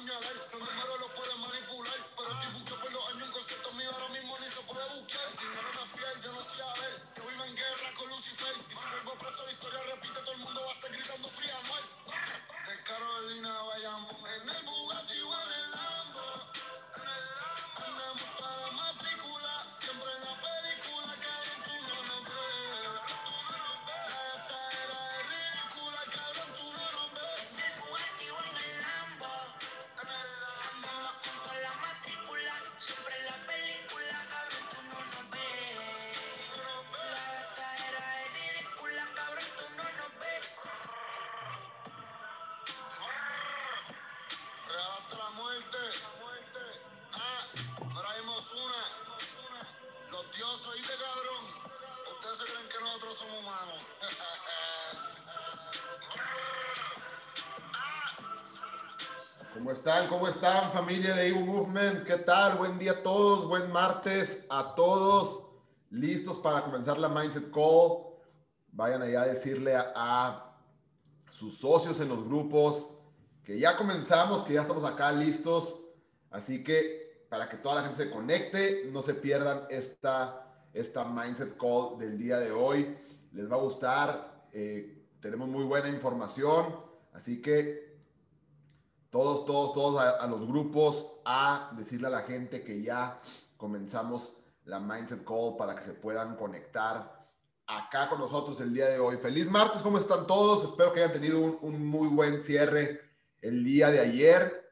apuñalar Los números los pueden manipular. Pero estoy mucho por los años Un concierto mío ahora mismo ni se puede buscar. El dinero no es fiel, yo no sé a ver Yo vivo en guerra con Lucifer. Y si vuelvo preso la historia repite Todo el mundo va a estar gritando fría mal De Carolina vayamos En el Bugatti están? ¿Cómo están familia de Evo Movement? ¿Qué tal? Buen día a todos, buen martes a todos. Listos para comenzar la Mindset Call. Vayan allá a decirle a, a sus socios en los grupos que ya comenzamos, que ya estamos acá listos. Así que para que toda la gente se conecte, no se pierdan esta, esta Mindset Call del día de hoy. Les va a gustar. eh, tenemos muy buena información. Así que todos, todos, todos a, los grupos a decirle a la gente que ya comenzamos la Mindset Call para que se puedan conectar acá con nosotros el día de hoy. Feliz martes, ¿cómo están todos? Espero que hayan tenido un, un muy buen cierre el día de ayer.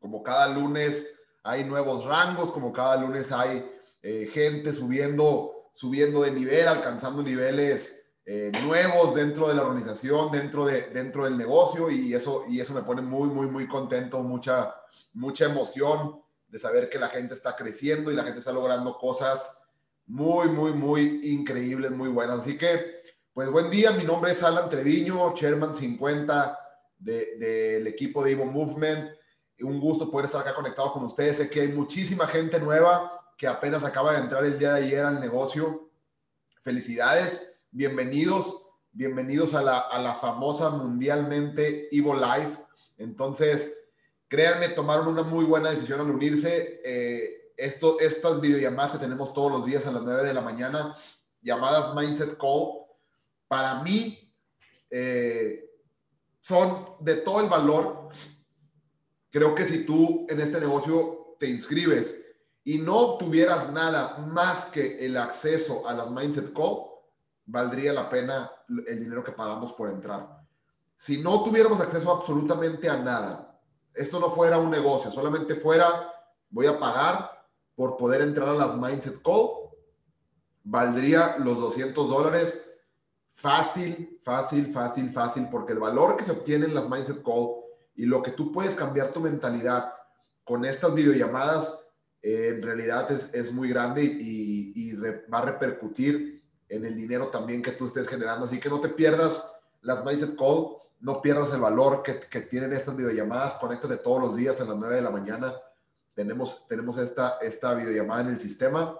Como cada lunes hay nuevos rangos, como cada lunes hay eh, gente subiendo, subiendo de nivel, alcanzando niveles eh, nuevos dentro de la organización, dentro, de, dentro del negocio y eso, y eso me pone muy, muy, muy contento, mucha, mucha emoción de saber que la gente está creciendo y la gente está logrando cosas muy, muy, muy increíbles, muy buenas. Así que, pues buen día, mi nombre es Alan Treviño, Chairman 50 del de, equipo de Evo Movement. Un gusto poder estar acá conectado con ustedes. Sé que hay muchísima gente nueva que apenas acaba de entrar el día de ayer al negocio. Felicidades, bienvenidos, bienvenidos a la, a la famosa mundialmente Evo Live. Entonces, créanme, tomaron una muy buena decisión al unirse. Eh, estas videollamadas que tenemos todos los días a las 9 de la mañana, llamadas Mindset Call, para mí eh, son de todo el valor. Creo que si tú en este negocio te inscribes y no tuvieras nada más que el acceso a las Mindset Call, valdría la pena el dinero que pagamos por entrar. Si no tuviéramos acceso absolutamente a nada, esto no fuera un negocio, solamente fuera, voy a pagar por poder entrar a las Mindset Call, valdría los 200 dólares fácil, fácil, fácil, fácil, porque el valor que se obtiene en las Mindset Call y lo que tú puedes cambiar tu mentalidad con estas videollamadas, eh, en realidad es, es muy grande y, y va a repercutir en el dinero también que tú estés generando. Así que no te pierdas las Mindset Call, no pierdas el valor que, que tienen estas videollamadas, conéctate todos los días a las 9 de la mañana. Tenemos, tenemos esta, esta videollamada en el sistema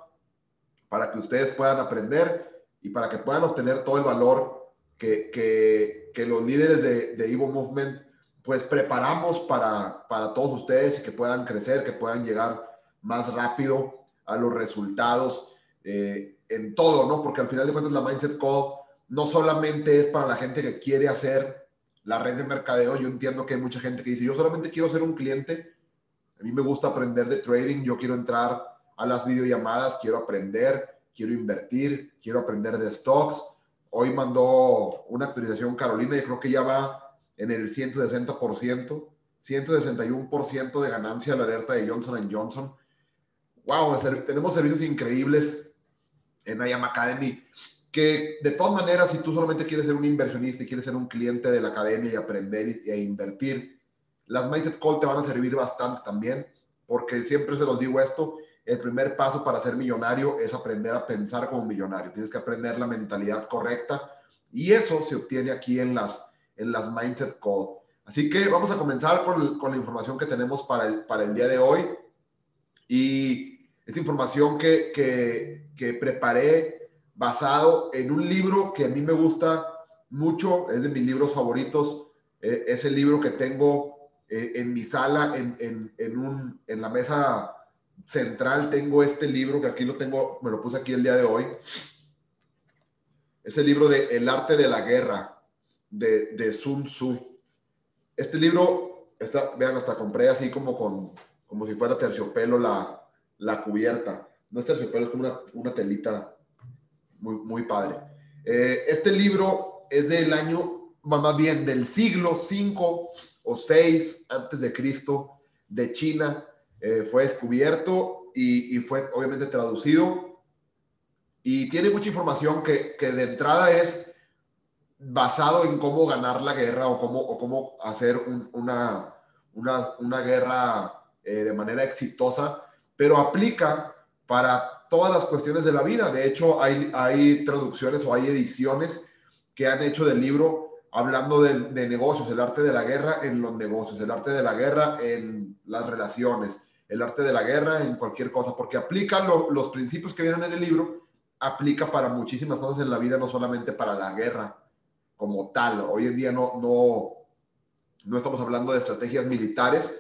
para que ustedes puedan aprender y para que puedan obtener todo el valor que, que, los líderes de, de Evo Movement pues preparamos para, para todos ustedes y que puedan crecer, que puedan llegar más rápido a los resultados eh, en todo, ¿no? Porque al final de cuentas la Mindset Call no solamente es para la gente que quiere hacer la red de mercadeo. Yo entiendo que hay mucha gente que dice, yo solamente quiero ser un cliente. A mí me gusta aprender de trading. Yo quiero entrar a las videollamadas, quiero aprender, quiero invertir, quiero aprender de stocks. Hoy mandó una actualización Carolina y creo que ya va en el 160%, 161% de ganancia la alerta de Johnson Johnson. Wow, tenemos servicios increíbles en IAM Academy que de todas maneras, si tú solamente quieres ser un inversionista y quieres ser un cliente de la academia y aprender e invertir, las Mindset Call te van a servir bastante también, porque siempre se los digo esto, el primer paso para ser millonario es aprender a pensar como millonario. Tienes que aprender la mentalidad correcta y eso se obtiene aquí en las en las Mindset Call. Así que vamos a comenzar con, con la información que tenemos para el, para el día de hoy. Y es información que, que, que preparé basado en un libro que a mí me gusta mucho, es de mis libros favoritos. Eh, es el libro que tengo eh, en mi sala, en, en, en, un, en la mesa central. Tengo este libro que aquí lo tengo, me lo puse aquí el día de hoy. Es el libro de El arte de la guerra de, de Sun Tzu. Este libro, está, vean, hasta compré así como con, como si fuera terciopelo la, la cubierta. No es terciopelo, es como una, una telita muy, muy padre. Eh, este libro es del año, más bien del siglo 5 o 6 antes de Cristo de China. Eh, fue descubierto y, fue obviamente traducido. Y tiene mucha información que, que de entrada es basado en cómo ganar la guerra o cómo, o cómo hacer una, una, una, guerra eh, de manera exitosa, pero aplica para todas las cuestiones de la vida. De hecho, hay, hay traducciones o hay ediciones que han hecho del libro hablando de, de, negocios, el arte de la guerra en los negocios, el arte de la guerra en las relaciones, el arte de la guerra en cualquier cosa, porque aplica lo, los principios que vienen en el libro, aplica para muchísimas cosas en la vida, no solamente para la guerra como tal. Hoy en día no, no, no estamos hablando de estrategias militares,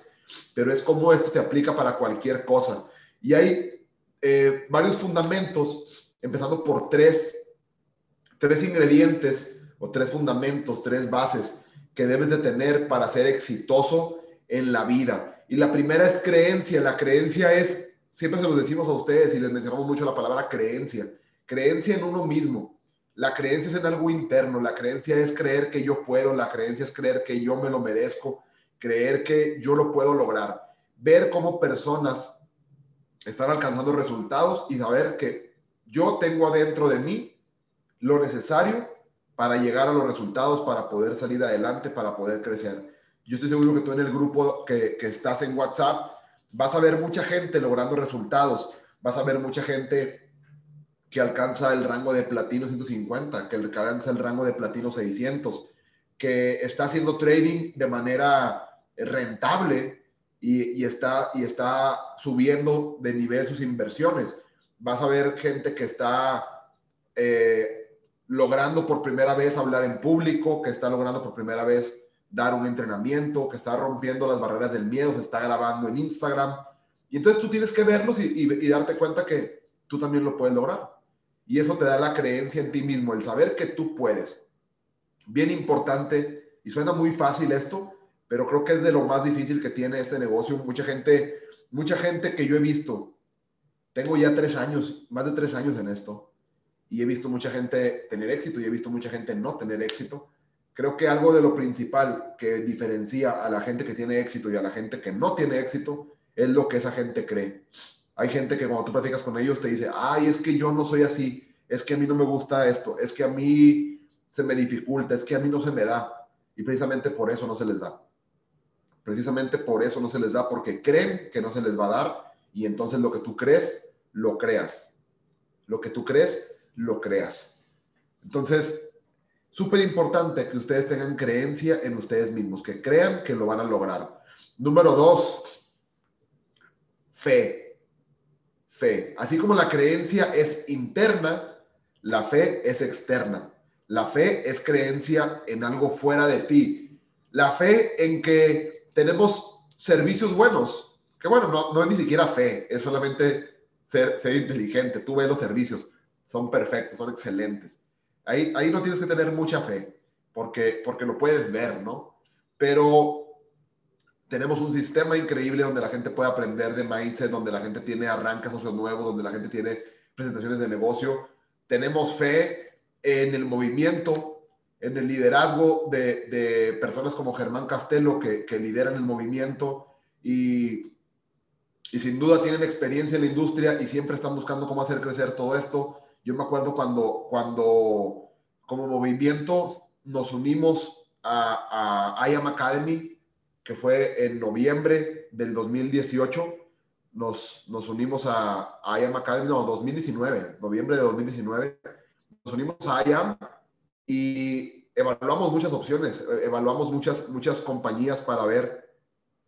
pero es como esto se aplica para cualquier cosa. Y hay eh, varios fundamentos, empezando por tres, tres ingredientes o tres fundamentos, tres bases que debes de tener para ser exitoso en la vida. Y la primera es creencia. La creencia es, siempre se los decimos a ustedes y les mencionamos mucho la palabra creencia. Creencia en uno mismo. La creencia es en algo interno, la creencia es creer que yo puedo, la creencia es creer que yo me lo merezco, creer que yo lo puedo lograr, ver cómo personas están alcanzando resultados y saber que yo tengo adentro de mí lo necesario para llegar a los resultados, para poder salir adelante, para poder crecer. Yo estoy seguro que tú en el grupo que, que estás en WhatsApp vas a ver mucha gente logrando resultados, vas a ver mucha gente que alcanza el rango de platino 150, que alcanza el rango de platino 600, que está haciendo trading de manera rentable y, está, y está subiendo de nivel sus inversiones. Vas a ver gente que está eh, logrando por primera vez hablar en público, que está logrando por primera vez dar un entrenamiento, que está rompiendo las barreras del miedo, se está grabando en Instagram. Y entonces tú tienes que verlos y, darte cuenta que tú también lo puedes lograr. Y eso te da la creencia en ti mismo, el saber que tú puedes. Bien importante, y suena muy fácil esto, pero creo que es de lo más difícil que tiene este negocio. Mucha gente, mucha gente que yo he visto, tengo ya tres años, más de tres años en esto, y he visto mucha gente tener éxito y he visto mucha gente no tener éxito. Creo que algo de lo principal que diferencia a la gente que tiene éxito y a la gente que no tiene éxito es lo que esa gente cree. Hay gente que cuando tú platicas con ellos te dice, ay, es que yo no soy así, es que a mí no me gusta esto, es que a mí se me dificulta, es que a mí no se me da. Y precisamente por eso no se les da. Precisamente por eso no se les da, porque creen que no se les va a dar y entonces lo que tú crees, lo creas. Lo que tú crees, lo creas. Entonces, súper importante que ustedes tengan creencia en ustedes mismos, que crean que lo van a lograr. Número dos, fe. Fe. Así como la creencia es interna, la fe es externa. La fe es creencia en algo fuera de ti. La fe en que tenemos servicios buenos. Que bueno, no, no es ni siquiera fe, es solamente ser, ser inteligente. Tú ves los servicios, son perfectos, son excelentes. Ahí, ahí no tienes que tener mucha fe, porque, porque lo puedes ver, ¿no? Pero tenemos un sistema increíble donde la gente puede aprender de mindset, donde la gente tiene arranques socios nuevos, donde la gente tiene presentaciones de negocio. Tenemos fe en el movimiento, en el liderazgo de, de personas como Germán Castelo que, que, lideran el movimiento y, y sin duda tienen experiencia en la industria y siempre están buscando cómo hacer crecer todo esto. Yo me acuerdo cuando, cuando como movimiento nos unimos a, a IAM Academy, que fue en noviembre del 2018. Nos, nos unimos a, a IAM Academy, no, 2019, noviembre de 2019. Nos unimos a IAM y evaluamos muchas opciones, evaluamos muchas, muchas compañías para ver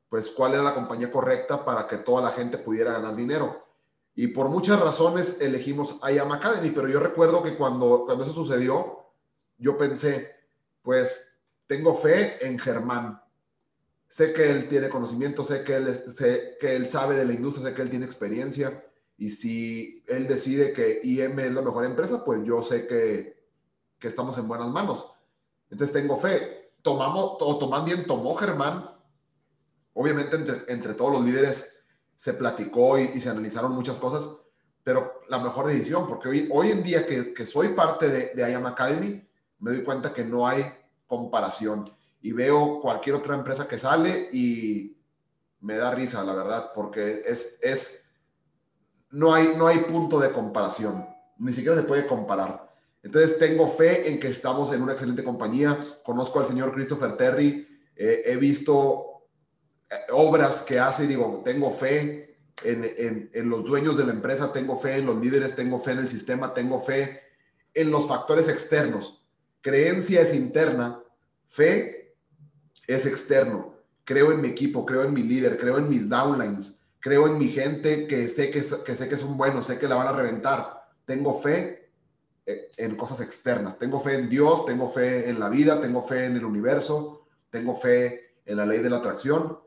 pues cuál era la compañía correcta para que toda la gente pudiera ganar dinero. Y por muchas razones elegimos IAM Academy, pero yo recuerdo que cuando, cuando eso sucedió, yo pensé, pues tengo fe en Germán, sé que él tiene conocimiento, sé que él, sé que él sabe de la industria, sé que él tiene experiencia y si él decide que IM es la mejor empresa, pues yo sé que, que estamos en buenas manos. Entonces tengo fe. Tomamos, o toman bien, tomó Germán. Obviamente entre, entre todos los líderes se platicó y, y, se analizaron muchas cosas, pero la mejor decisión, porque hoy, hoy en día que, que soy parte de, de IAM Academy, me doy cuenta que no hay comparación y veo cualquier otra empresa que sale y me da risa, la verdad, porque es, es, no hay, no hay punto de comparación, ni siquiera se puede comparar. Entonces tengo fe en que estamos en una excelente compañía, conozco al señor Christopher Terry, eh, he visto eh, obras que hace y digo, tengo fe en, en, los dueños de la empresa, tengo fe en los líderes, tengo fe en el sistema, tengo fe en los factores externos. Creencia es interna, fe es externo. Creo en mi equipo, creo en mi líder, creo en mis downlines, creo en mi gente que sé que, que sé que son buenos, sé que la van a reventar. Tengo fe en cosas externas. Tengo fe en Dios, tengo fe en la vida, tengo fe en el universo, tengo fe en la ley de la atracción.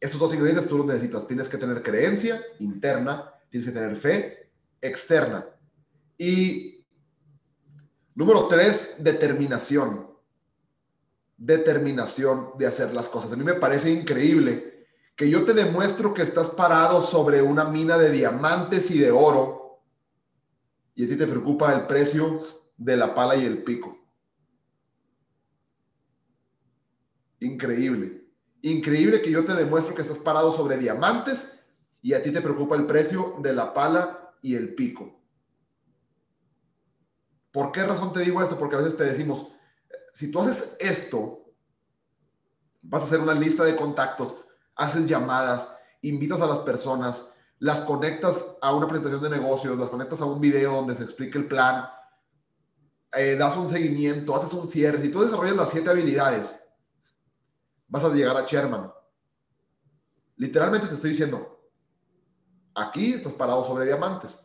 Esos dos ingredientes tú los necesitas. Tienes que tener creencia interna, tienes que tener fe externa. Y número tres, determinación determinación de hacer las cosas. A mí me parece increíble que yo te demuestro que estás parado sobre una mina de diamantes y de oro y a ti te preocupa el precio de la pala y el pico. Increíble. Increíble que yo te demuestro que estás parado sobre diamantes y a ti te preocupa el precio de la pala y el pico. ¿Por qué razón te digo esto? Porque a veces te decimos, si tú haces esto, vas a hacer una lista de contactos, haces llamadas, invitas a las personas, las conectas a una presentación de negocios, las conectas a un video donde se explique el plan, eh, das un seguimiento, haces un cierre. Si tú desarrollas las siete habilidades, vas a llegar a Sherman. Literalmente te estoy diciendo, aquí estás parado sobre diamantes.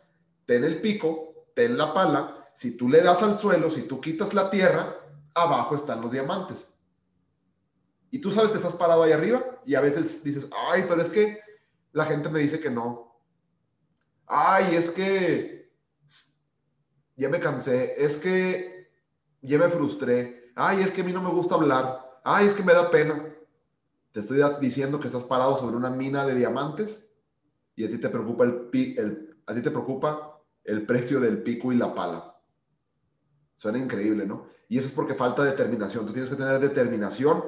Ten el pico, ten la pala. Si tú le das al suelo, si tú quitas la tierra, abajo están los diamantes. Y tú sabes que estás parado ahí arriba y a veces dices, ay, pero es que la gente me dice que no. Ay, es que ya me cansé, es que ya me frustré. Ay, es que a mí no me gusta hablar. Ay, es que me da pena. Te estoy diciendo que estás parado sobre una mina de diamantes y a ti te preocupa el, el, a ti te preocupa el precio del pico y la pala. Suena increíble, ¿no? Y eso es porque falta determinación. Tú tienes que tener determinación.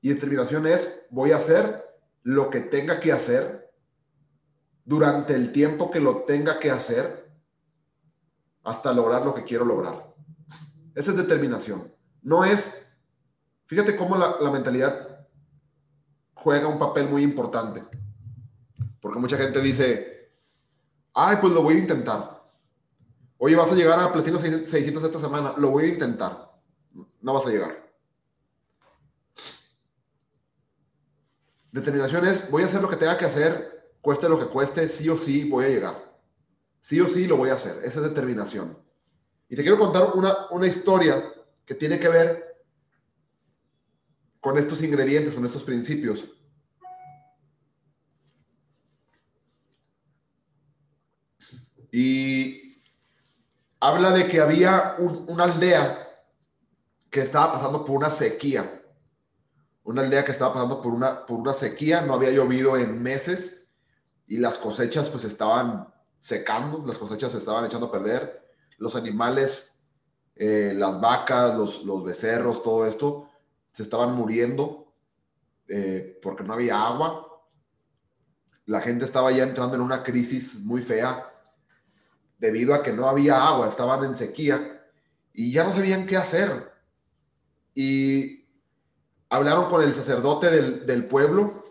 Y determinación es, voy a hacer lo que tenga que hacer durante el tiempo que lo tenga que hacer hasta lograr lo que quiero lograr. Esa es determinación. no es, fíjate cómo la, la mentalidad juega un papel muy importante. Porque mucha gente dice, ay, pues lo voy a intentar. Oye, vas a llegar a Platino 600 esta semana, lo voy a intentar. No vas a llegar. Determinación es, voy a hacer lo que tenga que hacer, cueste lo que cueste, sí o sí voy a llegar. Sí o sí lo voy a hacer. Esa es determinación. Y te quiero contar una, una historia que tiene que ver con estos ingredientes, con estos principios. Y habla de que había una aldea que estaba pasando por una sequía una aldea que estaba pasando por una, por una sequía, no había llovido en meses y las cosechas pues estaban secando, las cosechas se estaban echando a perder, los animales, eh, las vacas, los, los, becerros, todo esto, se estaban muriendo eh, porque no había agua. La gente estaba ya entrando en una crisis muy fea debido a que no había agua, estaban en sequía y ya no sabían qué hacer. Y hablaron con el sacerdote del, pueblo,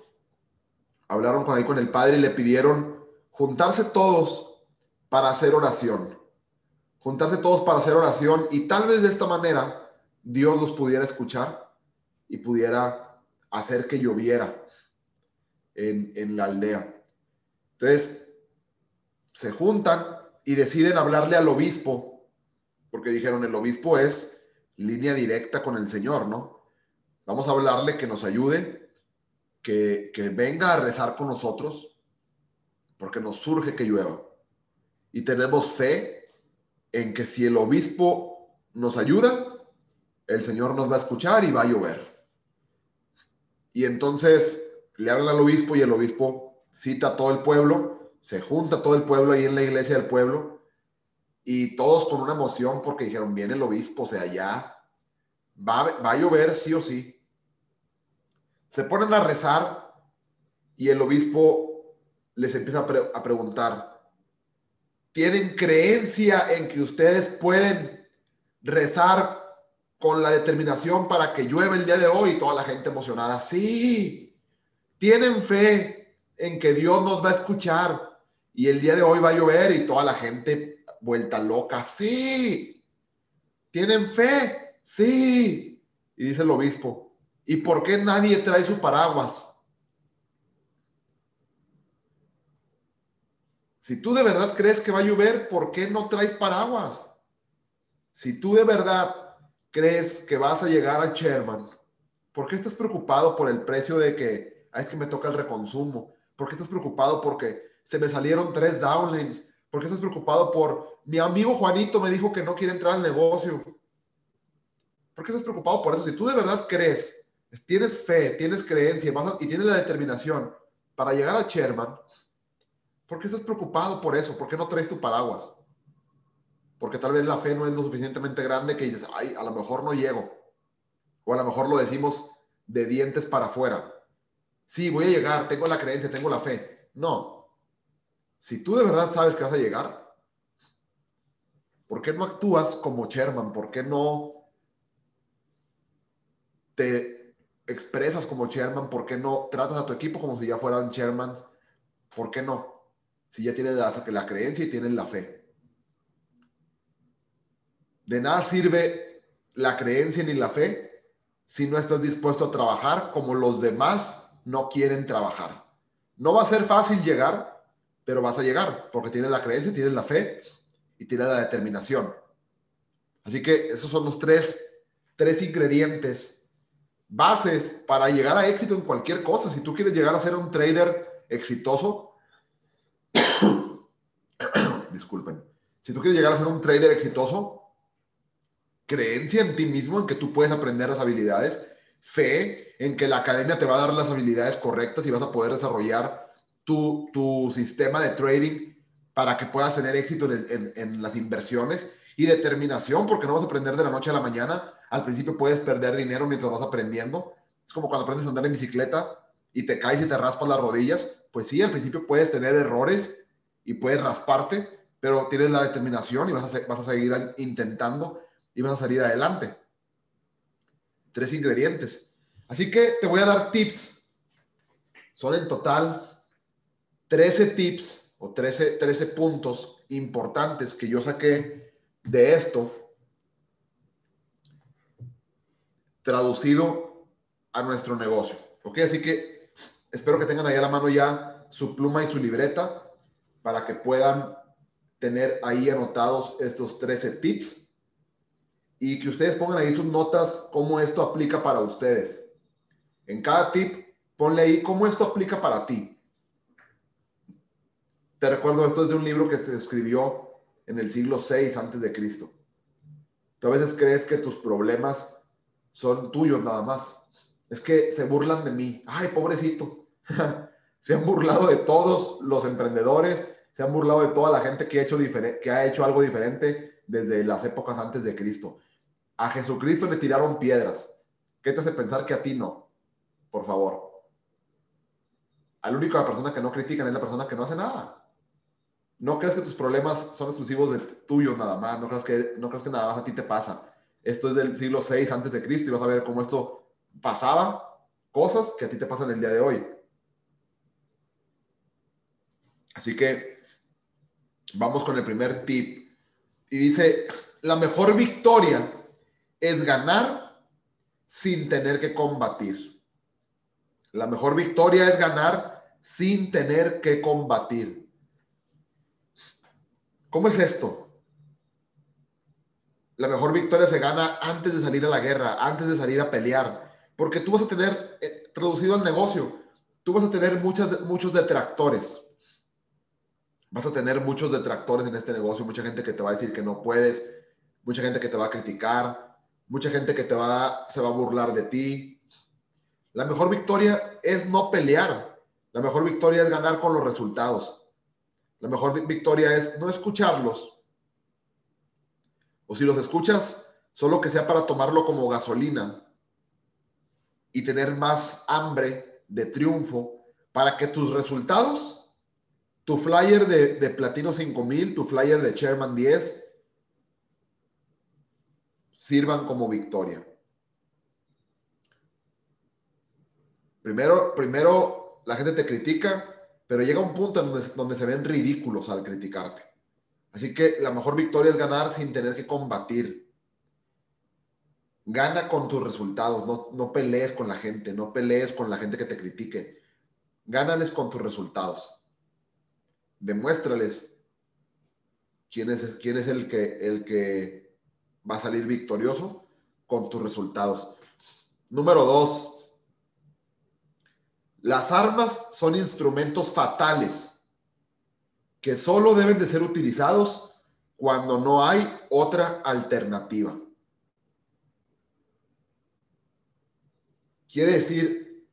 hablaron con ahí con el padre y le pidieron juntarse todos para hacer oración. Juntarse todos para hacer oración y tal vez de esta manera Dios los pudiera escuchar y pudiera hacer que lloviera en, en la aldea. Entonces, se juntan y deciden hablarle al obispo, porque dijeron, el obispo es línea directa con el Señor, ¿no? Vamos a hablarle que nos ayude, que, venga a rezar con nosotros, porque nos surge que llueva. Y tenemos fe en que si el obispo nos ayuda, el Señor nos va a escuchar y va a llover. Y entonces le habla al obispo y el obispo cita a todo el pueblo, se junta todo el pueblo ahí en la iglesia del pueblo y todos con una emoción porque dijeron, viene el obispo, o sea, ya va, a llover sí o sí. Se ponen a rezar y el obispo les empieza a, preguntar, ¿tienen creencia en que ustedes pueden rezar con la determinación para que llueva el día de hoy? Toda la gente emocionada, sí, tienen fe en que Dios nos va a escuchar y el día de hoy va a llover y toda la gente vuelta loca, sí, tienen fe, sí. Y dice el obispo, ¿y por qué nadie trae su paraguas? Si tú de verdad crees que va a llover, ¿por qué no traes paraguas? Si tú de verdad crees que vas a llegar a Sherman, ¿por qué estás preocupado por el precio de que, ah, es que me toca el reconsumo? ¿Por qué estás preocupado porque se me salieron tres downlines? ¿Por qué estás preocupado por mi amigo Juanito me dijo que no quiere entrar al negocio? ¿Por qué estás preocupado por eso? Si tú de verdad crees, tienes fe, tienes creencia y tienes la determinación para llegar a Sherman, ¿por qué estás preocupado por eso? ¿Por qué no traes tu paraguas? Porque tal vez la fe no es lo suficientemente grande que dices, ay, a lo mejor no llego. O a lo mejor lo decimos de dientes para afuera. Sí, voy a llegar, tengo la creencia, tengo la fe. No. Si tú de verdad sabes que vas a llegar, ¿por qué no actúas como Sherman? ¿Por qué no te expresas como chairman, ¿por qué no tratas a tu equipo como si ya fueran chairman? ¿Por qué no? Si ya tienen la, creencia y tienen la fe. De nada sirve la creencia ni la fe si no estás dispuesto a trabajar como los demás no quieren trabajar. No va a ser fácil llegar, pero vas a llegar porque tienes la creencia, tienes la fe y tienes la determinación. Así que esos son los tres, tres ingredientes bases para llegar a éxito en cualquier cosa. Si tú quieres llegar a ser un trader exitoso, disculpen, si tú quieres llegar a ser un trader exitoso, creencia en ti mismo, en que tú puedes aprender las habilidades, fe en que la academia te va a dar las habilidades correctas y vas a poder desarrollar tu, tu sistema de trading para que puedas tener éxito en, en las inversiones y determinación, porque no vas a aprender de la noche a la mañana al principio puedes perder dinero mientras vas aprendiendo. Es como cuando aprendes a andar en bicicleta y te caes y te raspas las rodillas. Pues sí, al principio puedes tener errores y puedes rasparte, pero tienes la determinación y vas a, vas a seguir intentando y vas a salir adelante. tres ingredientes. Así que te voy a dar tips. Son en total 13 tips o 13, 13 puntos importantes que yo saqué de esto traducido a nuestro negocio. ¿Ok? Así que espero que tengan ahí a la mano ya su pluma y su libreta para que puedan tener ahí anotados estos 13 tips y que ustedes pongan ahí sus notas cómo esto aplica para ustedes. En cada tip, ponle ahí cómo esto aplica para ti. Te recuerdo, esto es de un libro que se escribió en el siglo VI antes de Cristo. Tú a veces crees que tus problemas son tuyos nada más. Es que se burlan de mí. Ay, pobrecito. se han burlado de todos los emprendedores, se han burlado de toda la gente que ha hecho, que ha hecho algo diferente desde las épocas antes de Cristo. A Jesucristo le tiraron piedras. ¿Qué te hace pensar que a ti no? Por favor. Al único la persona que no critican es la persona que no hace nada. No crees que tus problemas son exclusivos de tuyos nada más. No crees que, no crees que nada más a ti te pasa. Esto es del siglo VI antes de Cristo y vas a ver cómo esto pasaba, cosas que a ti te pasan el día de hoy. Así que vamos con el primer tip. Y dice, la mejor victoria es ganar sin tener que combatir. La mejor victoria es ganar sin tener que combatir. ¿Cómo es esto? La mejor victoria se gana antes de salir a la guerra, antes de salir a pelear, porque tú vas a tener, eh, traducido al negocio, tú vas a tener muchas, muchos detractores vas a tener muchos detractores en este negocio, mucha gente que te va a decir que no puedes, mucha gente que te va a criticar, mucha gente que te va, se va a burlar de ti. La mejor victoria es no pelear. La mejor victoria es ganar con los resultados. La mejor victoria es no escucharlos. O si los escuchas, solo que sea para tomarlo como gasolina y tener más hambre de triunfo para que tus resultados tu flyer de, Platino 5000, tu flyer de Chairman 10, sirvan como victoria. Primero, primero la gente te critica, pero llega un punto donde, donde se ven ridículos al criticarte. Así que la mejor victoria es ganar sin tener que combatir. Gana con tus resultados, no, no pelees con la gente, no pelees con la gente que te critique. Gánales con tus resultados demuéstrales quién es, quién es el, que, el que va a salir victorioso con tus resultados. Número dos, las armas son instrumentos fatales que solo deben de ser utilizados cuando no hay otra alternativa. Quiere decir,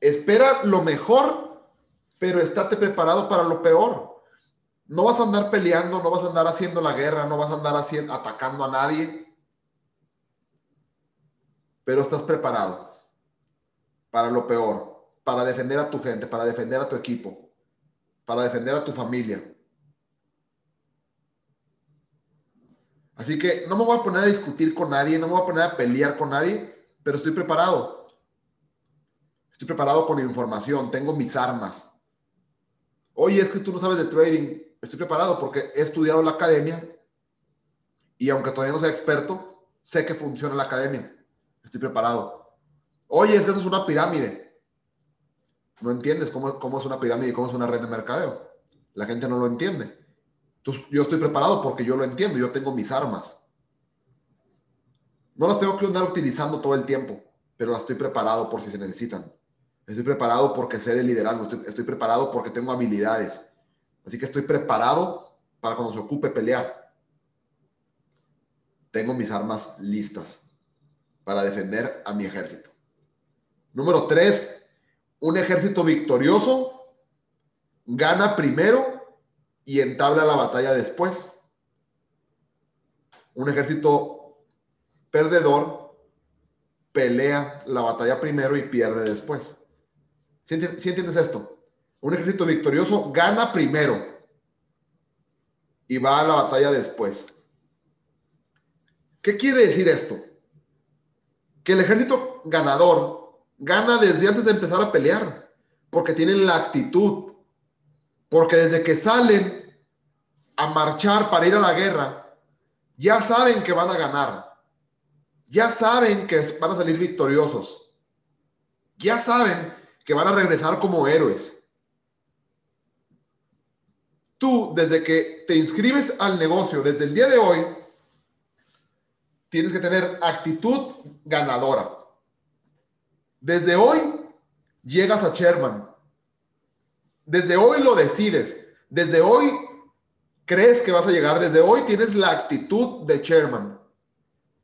espera lo mejor pero estate preparado para lo peor. No vas a andar peleando, no vas a andar haciendo la guerra, no vas a andar haciendo, atacando a nadie, pero estás preparado para lo peor, para defender a tu gente, para defender a tu equipo, para defender a tu familia. Así que no me voy a poner a discutir con nadie, no me voy a poner a pelear con nadie, pero estoy preparado. Estoy preparado con información, tengo mis armas. Oye, es que tú no sabes de trading. Estoy preparado porque he estudiado la academia y aunque todavía no sea experto, sé que funciona la academia. Estoy preparado. Oye, es que eso es una pirámide. No entiendes cómo, cómo es una pirámide y cómo es una red de mercadeo. La gente no lo entiende. Yo estoy preparado porque yo lo entiendo. Yo tengo mis armas. No las tengo que andar utilizando todo el tiempo, pero las estoy preparado por si se necesitan. Estoy preparado porque sé de liderazgo, estoy, preparado porque tengo habilidades. Así que estoy preparado para cuando se ocupe pelear. Tengo mis armas listas para defender a mi ejército. Número tres, un ejército victorioso gana primero y entabla la batalla después. Un ejército perdedor pelea la batalla primero y pierde después. ¿Sí, entiendes esto? Un ejército victorioso gana primero y va a la batalla después. ¿Qué quiere decir esto? que el ejército ganador gana desde antes de empezar a pelear, porque tienen la actitud, porque desde que salen a marchar para ir a la guerra, ya saben que van a ganar, ya saben que van a salir victoriosos, ya saben que van a regresar como héroes. Tú, desde que te inscribes al negocio, desde el día de hoy, tienes que tener actitud ganadora. Desde hoy llegas a Sherman. Desde hoy lo decides. Desde hoy crees que vas a llegar. Desde hoy tienes la actitud de Sherman.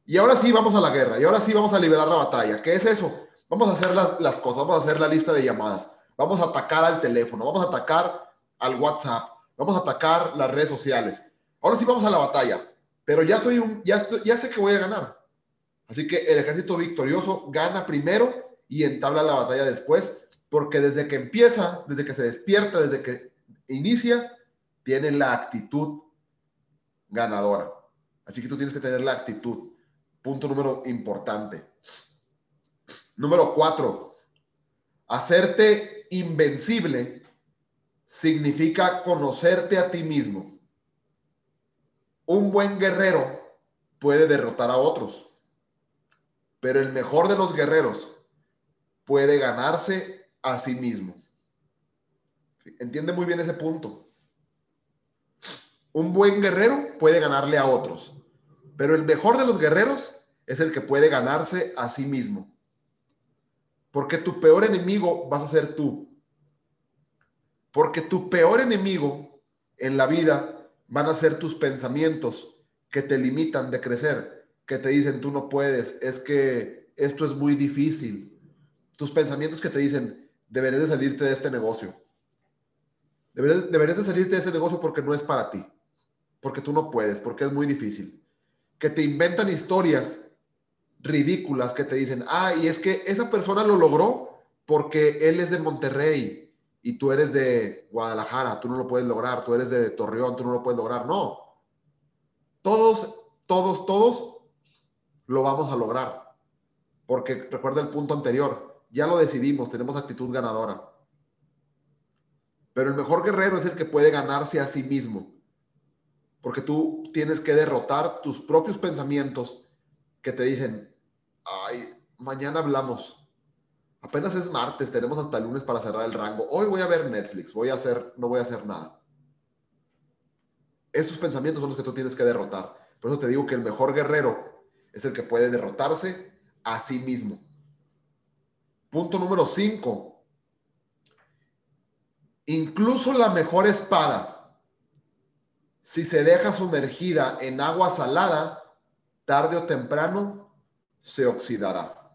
Y ahora sí vamos a la guerra. Y ahora sí vamos a liberar la batalla. ¿Qué es eso? Vamos a hacer las, las cosas. Vamos a hacer la lista de llamadas. Vamos a atacar al teléfono. Vamos a atacar al WhatsApp. Vamos a atacar las redes sociales. Ahora sí vamos a la batalla pero ya soy un, ya, ya sé que voy a ganar. Así que el ejército victorioso gana primero y entabla la batalla después, porque desde que empieza, desde que se despierta, desde que inicia, tiene la actitud ganadora. Así que tú tienes que tener la actitud. Punto número importante. Número cuatro, hacerte invencible significa conocerte a ti mismo un buen guerrero puede derrotar a otros, pero el mejor de los guerreros puede ganarse a sí mismo. Entiende muy bien ese punto. Un buen guerrero puede ganarle a otros, pero el mejor de los guerreros es el que puede ganarse a sí mismo. Porque tu peor enemigo vas a ser tú. Porque tu peor enemigo en la vida van a ser tus pensamientos que te limitan de crecer, que te dicen tú no puedes, es que esto es muy difícil. Tus pensamientos que te dicen deberías de salirte de este negocio. Deberías, de salirte de ese negocio porque no es para ti, porque tú no puedes, porque es muy difícil. Que te inventan historias ridículas que te dicen, ah, y es que esa persona lo logró porque él es de Monterrey y tú eres de Guadalajara, tú no lo puedes lograr, tú eres de Torreón, tú no lo puedes lograr. No. Todos, todos, todos lo vamos a lograr. Porque recuerda el punto anterior, ya lo decidimos, tenemos actitud ganadora. Pero el mejor guerrero es el que puede ganarse a sí mismo. Porque tú tienes que derrotar tus propios pensamientos que te dicen, ay, mañana hablamos Apenas es martes, tenemos hasta el lunes para cerrar el rango. Hoy voy a ver Netflix, voy a hacer, no voy a hacer nada. Esos pensamientos son los que tú tienes que derrotar. Por eso te digo que el mejor guerrero es el que puede derrotarse a sí mismo. Punto número 5. Incluso la mejor espada, si se deja sumergida en agua salada, tarde o temprano se oxidará.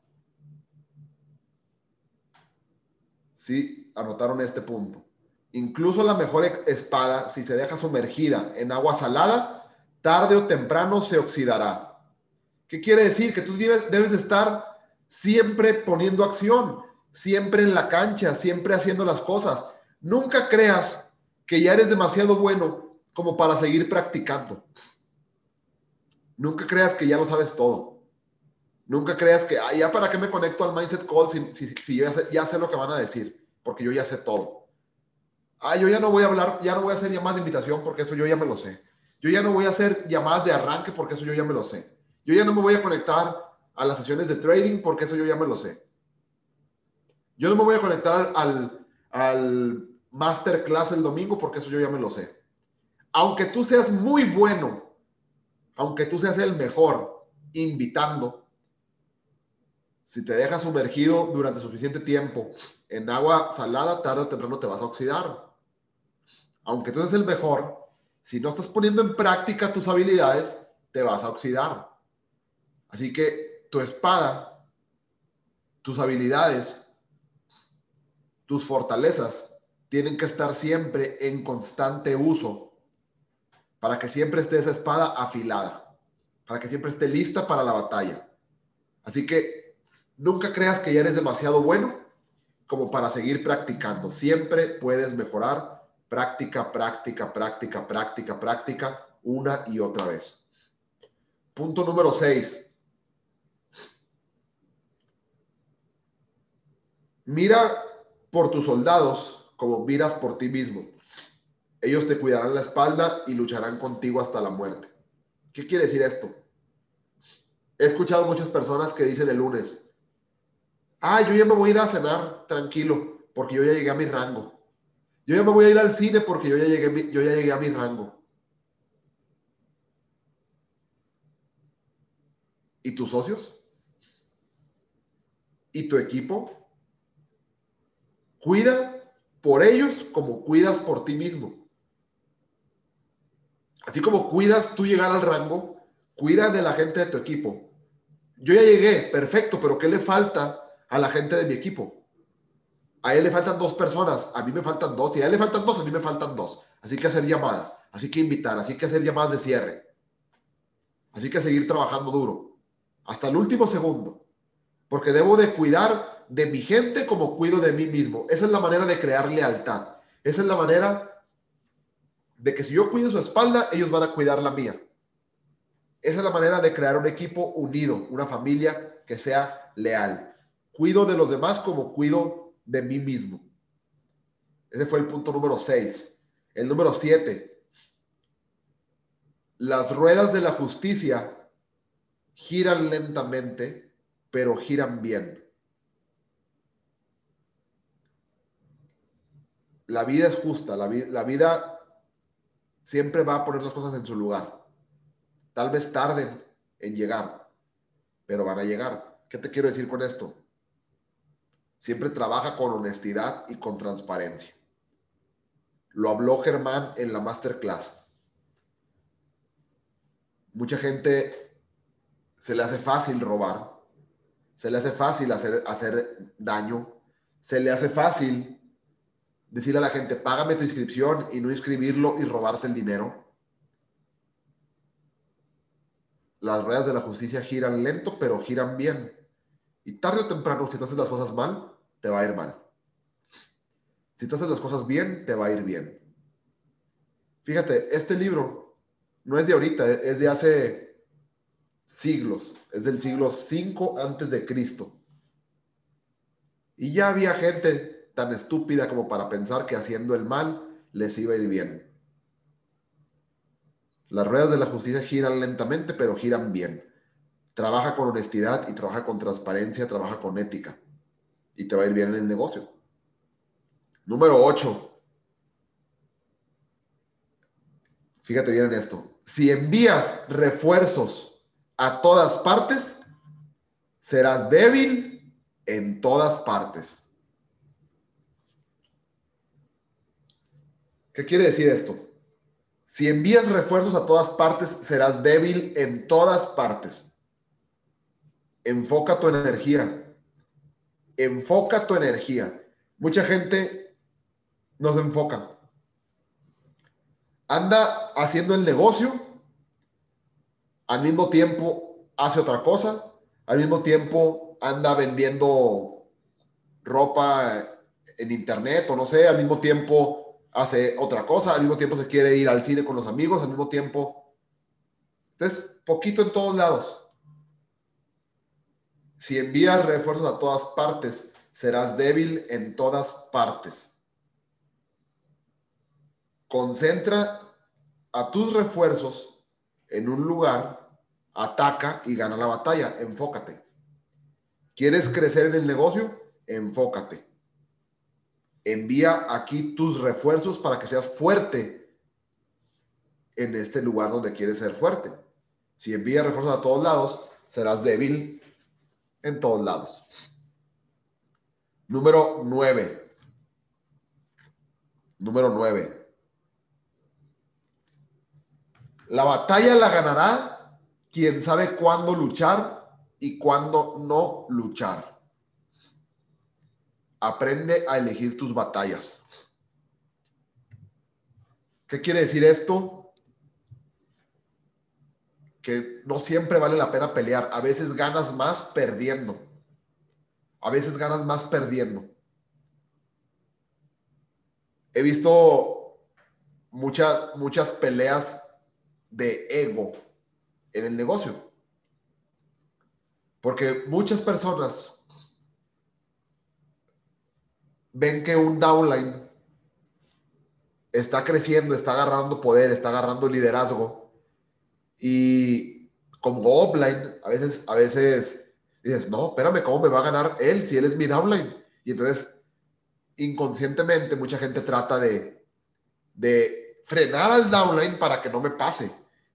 ¿sí? Anotaron este punto. Incluso la mejor espada, si se deja sumergida en agua salada, tarde o temprano se oxidará. ¿Qué quiere decir? Que tú debes, debes de estar siempre poniendo acción, siempre en la cancha, siempre haciendo las cosas. Nunca creas que ya eres demasiado bueno como para seguir practicando. Nunca creas que ya lo sabes todo. Nunca creas que, ah, ya para qué me conecto al Mindset Call si, yo ya sé, lo que van a decir, porque yo ya sé todo. Ah, yo ya no voy a hablar, ya no voy a hacer llamadas de invitación porque eso yo ya me lo sé. Yo ya no voy a hacer llamadas de arranque porque eso yo ya me lo sé. Yo ya no me voy a conectar a las sesiones de trading porque eso yo ya me lo sé. Yo no me voy a conectar al, al masterclass el domingo porque eso yo ya me lo sé. Aunque tú seas muy bueno, aunque tú seas el mejor invitando, si te dejas sumergido durante suficiente tiempo en agua salada, tarde o temprano te vas a oxidar. Aunque tú eres el mejor, si no estás poniendo en práctica tus habilidades, te vas a oxidar. Así que tu espada, tus habilidades, tus fortalezas tienen que estar siempre en constante uso para que siempre esté esa espada afilada, para que siempre esté lista para la batalla. Así que Nunca creas que ya eres demasiado bueno como para seguir practicando. Siempre puedes mejorar. Práctica, práctica, práctica, práctica, práctica, una y otra vez. Punto número 6. Mira por tus soldados como miras por ti mismo. Ellos te cuidarán la espalda y lucharán contigo hasta la muerte. ¿Qué quiere decir esto? He escuchado muchas personas que dicen el lunes, ah, yo ya me voy a ir a cenar tranquilo porque yo ya llegué a mi rango. Yo ya me voy a ir al cine porque yo ya llegué, yo ya llegué a mi rango. ¿Y tus socios? ¿Y tu equipo? Cuida por ellos como cuidas por ti mismo. Así como cuidas tú llegar al rango, cuida de la gente de tu equipo. Yo ya llegué, perfecto, pero ¿qué le falta a la gente de mi equipo? A él le faltan dos personas, a mí me faltan dos, y a él le faltan dos, a mí me faltan dos. Así que hacer llamadas, así que invitar, así que hacer llamadas de cierre. Así que seguir trabajando duro, hasta el último segundo, porque debo de cuidar de mi gente como cuido de mí mismo. Esa es la manera de crear lealtad. Esa es la manera de que si yo cuido su espalda, ellos van a cuidar la mía. Esa es la manera de crear un equipo unido, una familia que sea leal. Cuido de los demás como cuido de mí mismo. Ese fue el punto número 6. El número 7. Las ruedas de la justicia giran lentamente, pero giran bien. La vida es justa, la, vida siempre va a poner las cosas en su lugar. Tal vez tarden en llegar, pero van a llegar. ¿Qué te quiero decir con esto? Siempre trabaja con honestidad y con transparencia. Lo habló Germán en la masterclass. Mucha gente se le hace fácil robar, se le hace fácil hacer daño, se le hace fácil decirle a la gente, págame tu inscripción y no inscribirlo y robarse el dinero. Las ruedas de la justicia giran lento, pero giran bien. Y tarde o temprano, si tú haces las cosas mal, te va a ir mal. Si tú haces las cosas bien, te va a ir bien. Fíjate, este libro no es de ahorita, es de hace siglos, es del siglo 5 antes de Cristo. Y ya había gente tan estúpida como para pensar que haciendo el mal les iba a ir bien. Las ruedas de la justicia giran lentamente, pero giran bien. Trabaja con honestidad y trabaja con transparencia, trabaja con ética. Y te va a ir bien en el negocio. Número 8. Fíjate bien en esto. Si envías refuerzos a todas partes, serás débil en todas partes. ¿Qué quiere decir esto? Si envías refuerzos a todas partes, serás débil en todas partes. Enfoca tu energía. Enfoca tu energía. Mucha gente no se enfoca. Anda haciendo el negocio, al mismo tiempo hace otra cosa, al mismo tiempo anda vendiendo ropa en internet o no sé, al mismo tiempo hace otra cosa, al mismo tiempo se quiere ir al cine con los amigos, al mismo tiempo. Entonces, poquito en todos lados. Si envías refuerzos a todas partes, serás débil en todas partes. Concentra a tus refuerzos en un lugar, ataca y gana la batalla. Enfócate. ¿Quieres crecer en el negocio? Enfócate. Envía aquí tus refuerzos para que seas fuerte en este lugar donde quieres ser fuerte. Si envías refuerzos a todos lados, serás débil en todos lados. Número 9. Número 9. La batalla la ganará quien sabe cuándo luchar y cuándo no luchar. Aprende a elegir tus batallas. ¿Qué quiere decir esto? Que no siempre vale la pena pelear. A veces ganas más perdiendo. A veces ganas más perdiendo. He visto muchas, muchas peleas de ego en el negocio. Porque muchas personas ven que un downline está creciendo, está agarrando poder, está agarrando liderazgo y como offline, a veces, a veces dices, no, espérame, ¿cómo me va a ganar él si él es mi downline? Y entonces, inconscientemente, mucha gente trata de, de frenar al downline para que no me pase,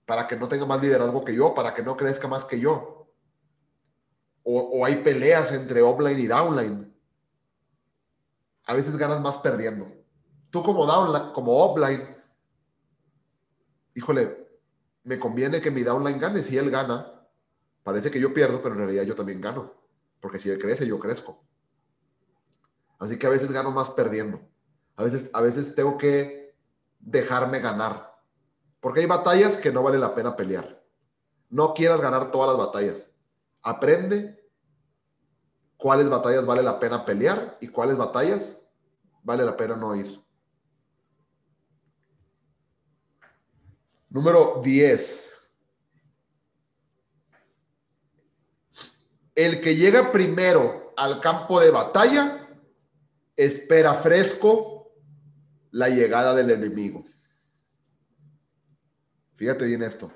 para que no tenga más liderazgo que yo, para que no crezca más que yo. O, o hay peleas entre offline y downline. A veces ganas más perdiendo. Tú como downline, como offline, híjole, me conviene que mi downline gane. Si él gana, parece que yo pierdo, pero en realidad yo también gano. Porque si él crece, yo crezco. Así que a veces gano más perdiendo. A veces, a veces tengo que dejarme ganar. Porque hay batallas que no vale la pena pelear. No quieras ganar todas las batallas. Aprende cuáles batallas vale la pena pelear y cuáles batallas vale la pena no ir. Número 10. El que llega primero al campo de batalla espera fresco la llegada del enemigo. Fíjate bien esto.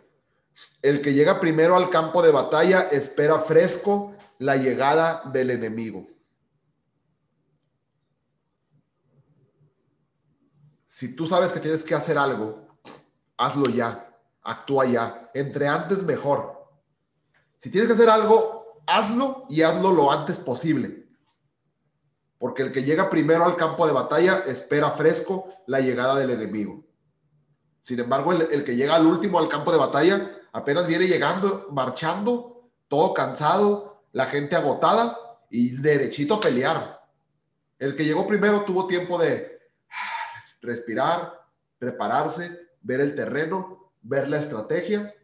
El que llega primero al campo de batalla espera fresco la llegada del enemigo. Si tú sabes que tienes que hacer algo, hazlo ya, actúa ya, entre antes mejor. Si tienes que hacer algo, hazlo y hazlo lo antes posible. Porque el que llega primero al campo de batalla espera fresco la llegada del enemigo. Sin embargo, el, que llega al último al campo de batalla apenas viene llegando, marchando, todo cansado, la gente agotada y derechito a pelear. El que llegó primero tuvo tiempo de ah, respirar, prepararse, ver el terreno, ver la estrategia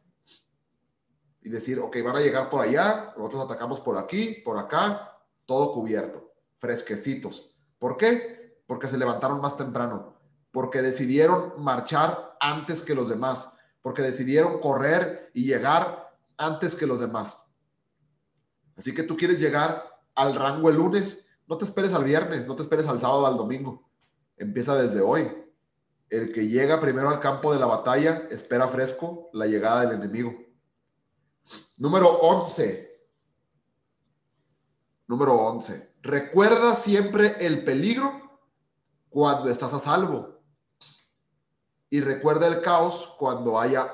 y decir, ok, van a llegar por allá, nosotros atacamos por aquí, por acá, todo cubierto, fresquecitos. ¿Por qué? Porque se levantaron más temprano, porque decidieron marchar antes que los demás, porque decidieron correr y llegar antes que los demás. Así que tú quieres llegar al rango el lunes, no te esperes al viernes, no te esperes al sábado, al domingo. Empieza desde hoy. El que llega primero al campo de la batalla espera fresco la llegada del enemigo. Número 11. Número 11. Recuerda siempre el peligro cuando estás a salvo. Y recuerda el caos cuando haya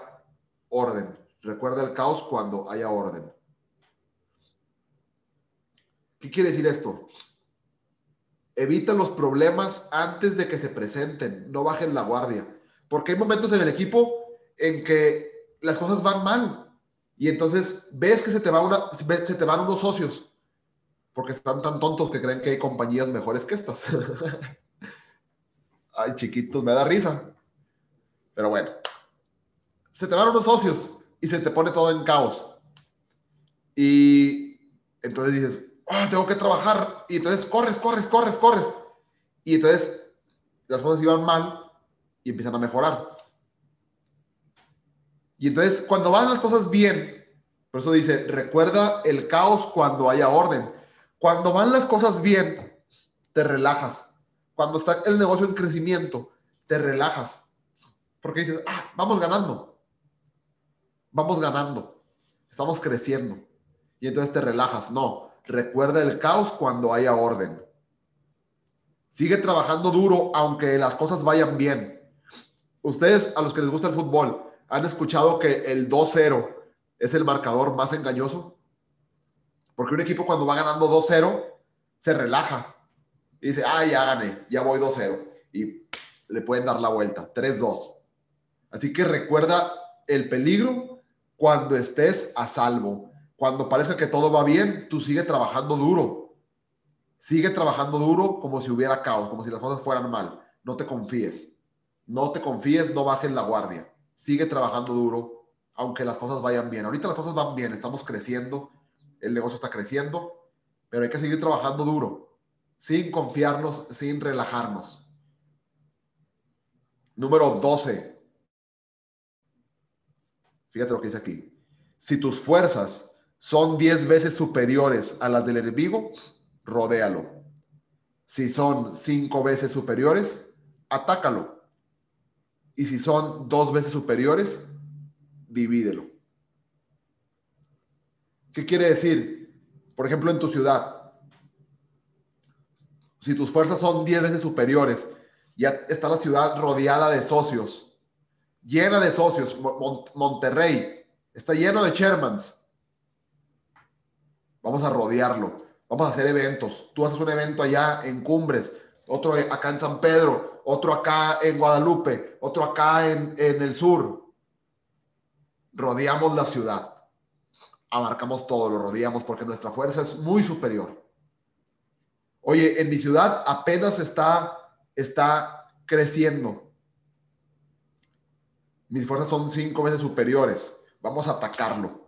orden. Recuerda el caos cuando haya orden. ¿Qué quiere decir esto? Evita los problemas antes de que se presenten, no bajen la guardia, porque hay momentos en el equipo en que las cosas van mal y entonces ves que se te, van unos socios, porque están tan tontos que creen que hay compañías mejores que estas. Ay, chiquitos, me da risa. Pero bueno, se te van unos socios y se te pone todo en caos. Y entonces dices, Ah, tengo que trabajar. Y entonces corres, corres, corres, corres. Y entonces las cosas iban mal y empiezan a mejorar. Y entonces cuando van las cosas bien, por eso dice, recuerda el caos cuando haya orden. Cuando van las cosas bien, te relajas. Cuando está el negocio en crecimiento, te relajas. Porque dices, ah, vamos ganando. Vamos ganando. Estamos creciendo. Y entonces te relajas. No, Recuerda el caos cuando haya orden. Sigue trabajando duro aunque las cosas vayan bien. Ustedes, a los que les gusta el fútbol, ¿han escuchado que el 2-0 es el marcador más engañoso? Porque un equipo cuando va ganando 2-0 se relaja y dice, ah, ya gané, ya voy 2-0. Y le pueden dar la vuelta, 3-2. Así que recuerda el peligro cuando estés a salvo. Cuando parezca que todo va bien, tú sigue trabajando duro. Sigue trabajando duro como si hubiera caos, como si las cosas fueran mal. No te confíes. No te confíes, no bajes la guardia. Sigue trabajando duro, aunque las cosas vayan bien. Ahorita las cosas van bien, estamos creciendo, el negocio está creciendo, pero hay que seguir trabajando duro, sin confiarnos, sin relajarnos. Número 12. Fíjate lo que dice aquí. Si tus fuerzas son 10 veces superiores a las del enemigo, rodéalo. Si son cinco veces superiores, atácalo. Y si son dos veces superiores, divídelo. ¿Qué quiere decir? Por ejemplo, en tu ciudad, si tus fuerzas son 10 veces superiores, ya está la ciudad rodeada de socios, llena de socios. Monterrey está lleno de chairmans. Vamos a rodearlo. Vamos a hacer eventos. Tú haces un evento allá en Cumbres, otro acá en San Pedro, otro acá en Guadalupe, otro acá en, en el sur. Rodeamos la ciudad. Abarcamos todo, lo rodeamos porque nuestra fuerza es muy superior. Oye, en mi ciudad apenas está, está creciendo. Mis fuerzas son cinco veces superiores. Vamos a atacarlo.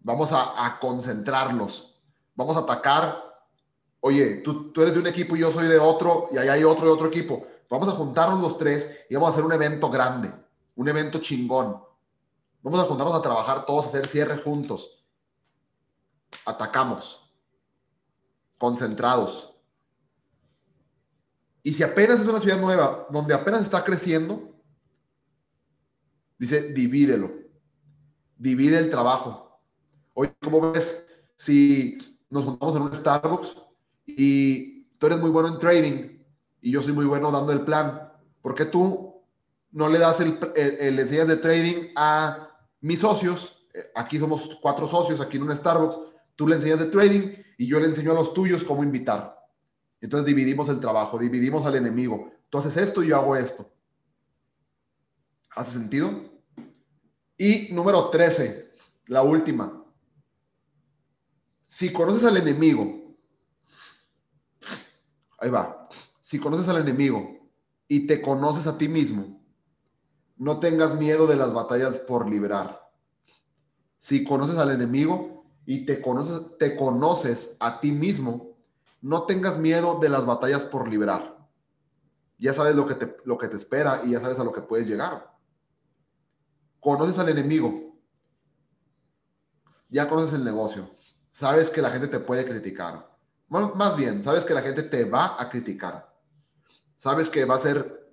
Vamos a, concentrarlos. Vamos a atacar. Oye, tú, tú eres de un equipo y yo soy de otro, y allá hay otro de otro equipo. Vamos a juntarnos los tres y vamos a hacer un evento grande, un evento chingón. Vamos a juntarnos a trabajar todos, a hacer cierre juntos. Atacamos concentrados. Y si apenas es una ciudad nueva, donde apenas está creciendo, dice, divídelo. Divide el trabajo. Hoy, ¿cómo ves si nos juntamos en un Starbucks y tú eres muy bueno en trading y yo soy muy bueno dando el plan? ¿Por qué tú no le das el, el, enseñas de trading a mis socios? Aquí somos cuatro socios, aquí en un Starbucks. Tú le enseñas de trading y yo le enseño a los tuyos cómo invitar. Entonces dividimos el trabajo, dividimos al enemigo. Tú haces esto y yo hago esto. ¿Hace sentido? Y número 13, la última. Si conoces al enemigo, ahí va, si conoces al enemigo y te conoces a ti mismo, no tengas miedo de las batallas por librar. Si conoces al enemigo, y te conoces, te conoces a ti mismo, no tengas miedo de las batallas por librar. Ya sabes lo que te, lo que te espera y ya sabes a lo que puedes llegar. Conoces al enemigo. Ya conoces el negocio. Sabes que la gente te puede criticar. Más bien, sabes que la gente te va a criticar. Sabes que va a ser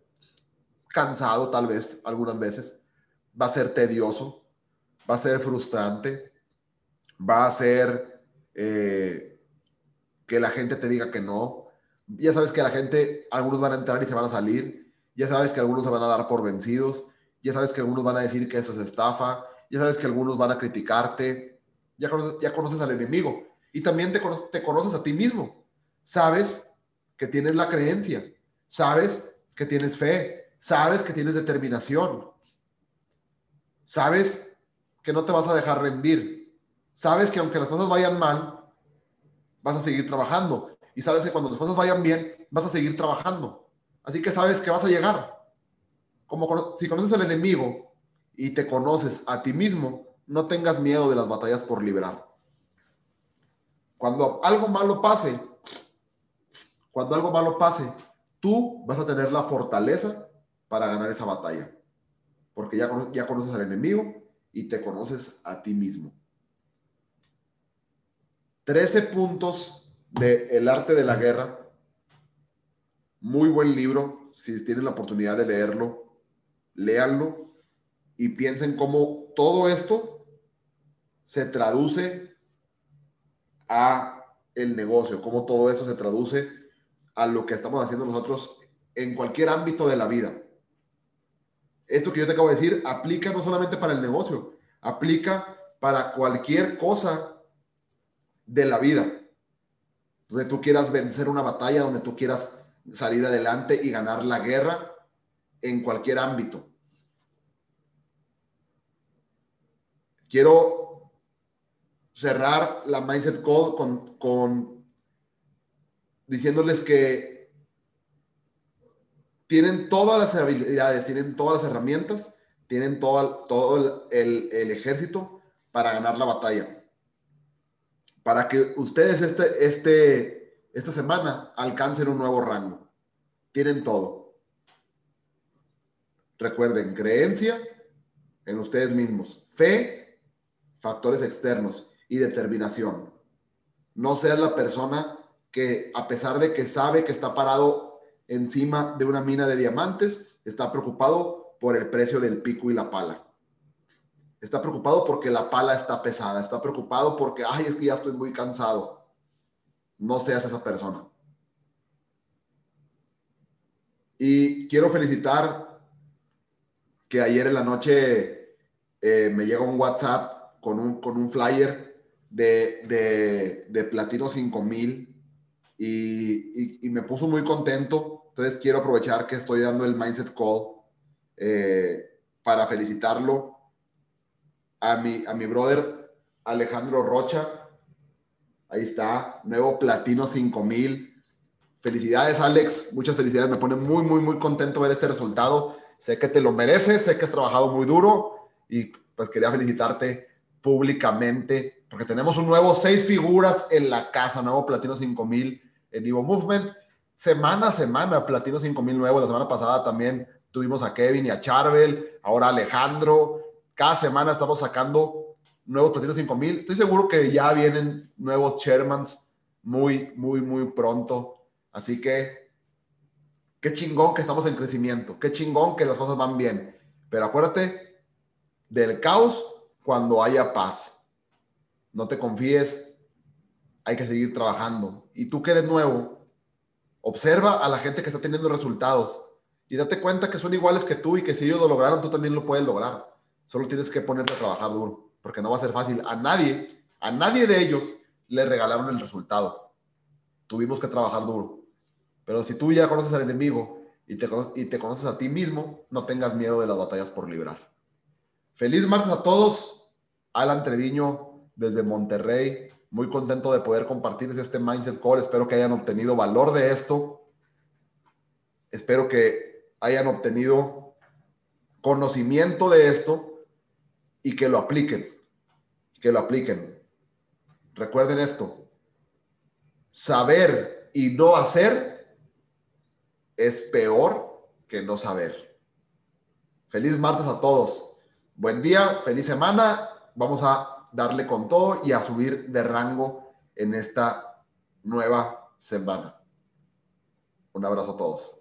cansado tal vez algunas veces. Va a ser tedioso. Va a ser frustrante va a ser eh, que la gente te diga que no. Ya sabes que la gente, algunos van a entrar y se van a salir. Ya sabes que algunos se van a dar por vencidos. Ya sabes que algunos van a decir que eso es estafa. Ya sabes que algunos van a criticarte. Ya conoces, al enemigo. Y también te, te conoces a ti mismo. Sabes que tienes la creencia. Sabes que tienes fe. Sabes que tienes determinación. Sabes que no te vas a dejar rendir sabes que aunque las cosas vayan mal, vas a seguir trabajando. Y sabes que cuando las cosas vayan bien, vas a seguir trabajando. Así que sabes que vas a llegar. Como si conoces al enemigo y te conoces a ti mismo, no tengas miedo de las batallas por liberar. Cuando algo malo pase, cuando algo malo pase, tú vas a tener la fortaleza para ganar esa batalla. Porque ya, ya conoces al enemigo y te conoces a ti mismo. 13 puntos de El arte de la guerra. Muy buen libro. Si tienen la oportunidad de leerlo, léanlo y piensen cómo todo esto se traduce a el negocio, cómo todo eso se traduce a lo que estamos haciendo nosotros en cualquier ámbito de la vida. Esto que yo te acabo de decir aplica no solamente para el negocio, aplica para cualquier cosa de la vida, donde tú quieras vencer una batalla, donde tú quieras salir adelante y ganar la guerra en cualquier ámbito. Quiero cerrar la Mindset Call con, con diciéndoles que tienen todas las habilidades, tienen todas las herramientas, tienen todo, todo el, el ejército para ganar la batalla para que ustedes este, este, esta semana alcancen un nuevo rango. Tienen todo. Recuerden, creencia en ustedes mismos, fe, factores externos y determinación. No seas la persona que a pesar de que sabe que está parado encima de una mina de diamantes, está preocupado por el precio del pico y la pala. Está preocupado porque la pala está pesada. Está preocupado porque, ay, es que ya estoy muy cansado. No seas esa persona. Y quiero felicitar que ayer en la noche eh, me llegó un WhatsApp con un, con un flyer de, de, de Platino 5000 y, y, me puso muy contento. Entonces quiero aprovechar que estoy dando el Mindset Call eh, para felicitarlo a mi, a mi brother Alejandro Rocha. Ahí está, nuevo Platino 5000. Felicidades, Alex. Muchas felicidades. Me pone muy, muy, muy contento ver este resultado. Sé que te lo mereces, sé que has trabajado muy duro y pues quería felicitarte públicamente porque tenemos un nuevo seis figuras en la casa, nuevo Platino 5000 en Evo Movement. Semana a semana, Platino 5000 nuevo. La semana pasada también tuvimos a Kevin y a Charbel, ahora Alejandro. Cada semana estamos sacando nuevos Platino 5000. Estoy seguro que ya vienen nuevos Chairmans muy, muy, muy pronto. Así que, qué chingón que estamos en crecimiento, qué chingón que las cosas van bien. Pero acuérdate del caos cuando haya paz. No te confíes, hay que seguir trabajando. Y tú que eres nuevo, observa a la gente que está teniendo resultados y date cuenta que son iguales que tú y que si ellos lo lograron, tú también lo puedes lograr. Solo tienes que ponerte a trabajar duro, porque no va a ser fácil. A nadie, a nadie de ellos le regalaron el resultado. Tuvimos que trabajar duro. Pero si tú ya conoces al enemigo y te, y te conoces a ti mismo, no tengas miedo de las batallas por librar. Feliz martes a todos. Alan Treviño desde Monterrey. Muy contento de poder compartirles este Mindset Call. Espero que hayan obtenido valor de esto. Espero que hayan obtenido conocimiento de esto y que lo apliquen. Que lo apliquen. Recuerden esto. Saber y no hacer es peor que no saber. Feliz martes a todos. Buen día, feliz semana. Vamos a darle con todo y a subir de rango en esta nueva semana. Un abrazo a todos.